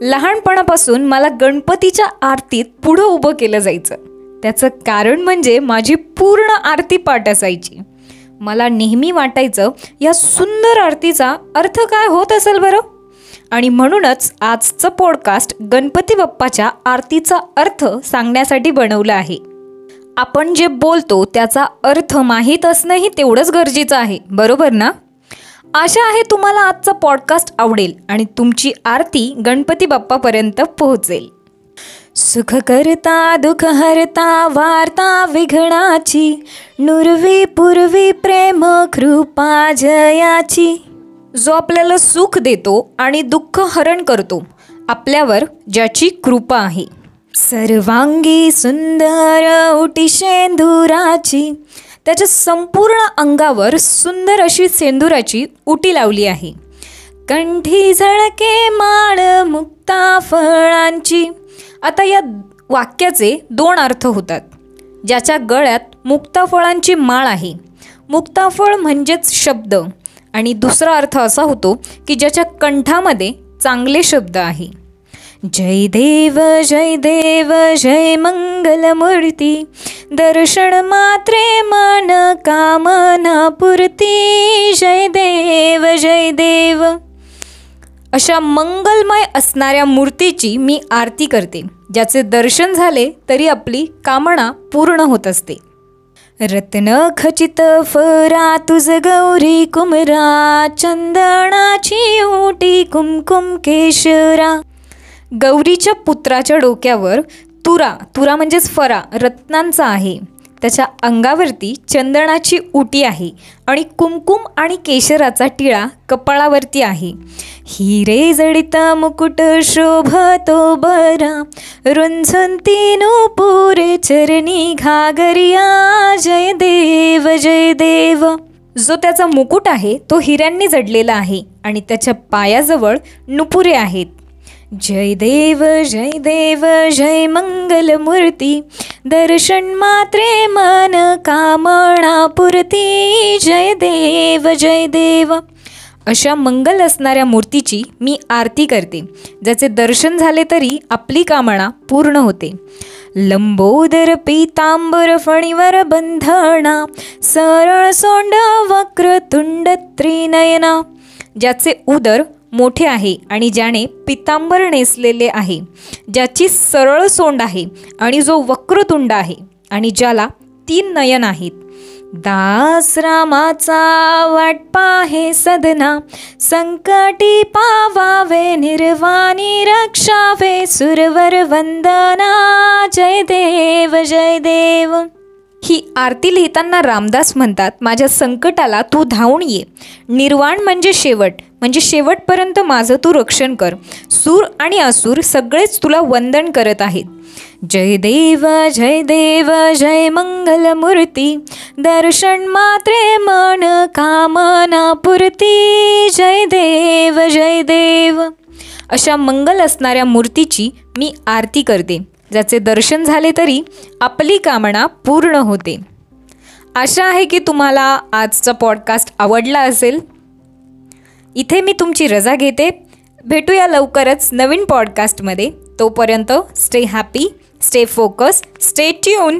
लहानपणापासून मला गणपतीच्या आरतीत पुढं उभं केलं जायचं. त्याचं कारण म्हणजे माझी पूर्ण आरती पाठ असायची मला नेहमी वाटायचं या सुंदर आरतीचा अर्थ काय होत असेल बरं? आणि म्हणूनच आजचं पॉडकास्ट गणपती बाप्पाच्या आरतीचा अर्थ सांगण्यासाठी बनवलं आहे. आपण जे बोलतो त्याचा अर्थ माहीत असणंही तेवढंच गरजेचं आहे बरोबर ना? आशा आहे तुम्हाला आजचा पॉडकास्ट आवडेल आणि तुमची आरती गणपती बाप्पापर्यंत पोहोचेल. सुख करता दुःख हरता वार्ता विघ्नाची नुरवी पूर्वी प्रेम कृपा जयाची. जो आपल्याला सुख देतो आणि दुःख हरण करतो आपल्यावर ज्याची कृपा आहे. सर्वांगी सुंदर उटी शेंदुराची त्याच्या संपूर्ण अंगावर सुंदर अशी सेंदुराची उटी लावली आहे. कंठी झळके माळ मुक्ता फळांची. आता या वाक्याचे दोन अर्थ होतात. ज्याच्या गळ्यात मुक्ताफळांची माळ आहे. मुक्ताफळ म्हणजेच शब्द. आणि दुसरा अर्थ असा होतो की ज्याच्या कंठामध्ये चांगले शब्द आहे. जय देव जय देव जय मंगलमूर्ती. दर्शन मात्रे मन कामना पुरती जय देव जय देव. अशा मंगलमय असणाऱ्या मूर्तीची मी आरती करते. ज्याचे दर्शन झाले तरी आपली कामना पूर्ण होत असते. रत्न खचित फरा तुझ गौरी कुमरा चंदनाची ओटी कुमकुम केशरा. गौरीच्या पुत्राच्या डोक्यावर तुरा तुरा म्हणजेच फरा रत्नांचा आहे. त्याच्या अंगावरती चंदनाची उटी आहे आणि कुमकुम आणि केशराचा टिळा कपाळावरती आहे. हिरे जडित मुकुट शोभतो बरा रुंझून तीनू पुरे चरणी घागरिया जय देव जय देव. जो त्याचा मुकुट आहे तो हिऱ्यांनी जडलेला आहे आणि त्याच्या पायाजवळ नुपुरे आहेत. जय देव जय देव जय मंगलमूर्ती. दर्शन मात्रे मन कामना पुरती. जय देव जय देव. अशा मंगल असणाऱ्या मूर्तीची मी आरती करते. ज्याचे दर्शन झाले तरी आपली कामना पूर्ण होते. लंबोदर पीतांबर फणीवर बंधना सरळ सोंड वक्रतुंड त्रिनयना. ज्याचे उदर मोठे आहे आणि ज्याने पितांबर नेसलेले आहे ज्याची सरळ सोंड आहे आणि जो वक्रतुंड आहे आणि ज्याला तीन नयन आहेत. दास रामाचा वाटपा हे सदना संकटी पावावे निर्वाणी रक्षावे सुरवर वंदना जय देव जय देव. ही आरती लिहिताना रामदास म्हणतात माझ्या संकटाला तू धावून ये. निर्वाण म्हणजे शेवट. म्हणजे शेवटपर्यंत माझं तू रक्षण कर. सूर आणि असुर सगळेच तुला वंदन करत आहेत. जय देव जय देव जय मंगलमूर्ती. दर्शन मात्रे मन कामना पुरती. जय देव जय देव. अशा मंगल असणाऱ्या मूर्तीची मी आरती करते. ज्याचे दर्शन झाले तरी आपली कामना पूर्ण होते. आशा आहे की तुम्हाला आजचा पॉडकास्ट आवडला असेल. इथे मी तुमची रजा घेते. भेटूया लवकरच नवीन पॉडकास्टमध्ये तोपर्यंत stay happy stay focus stay tune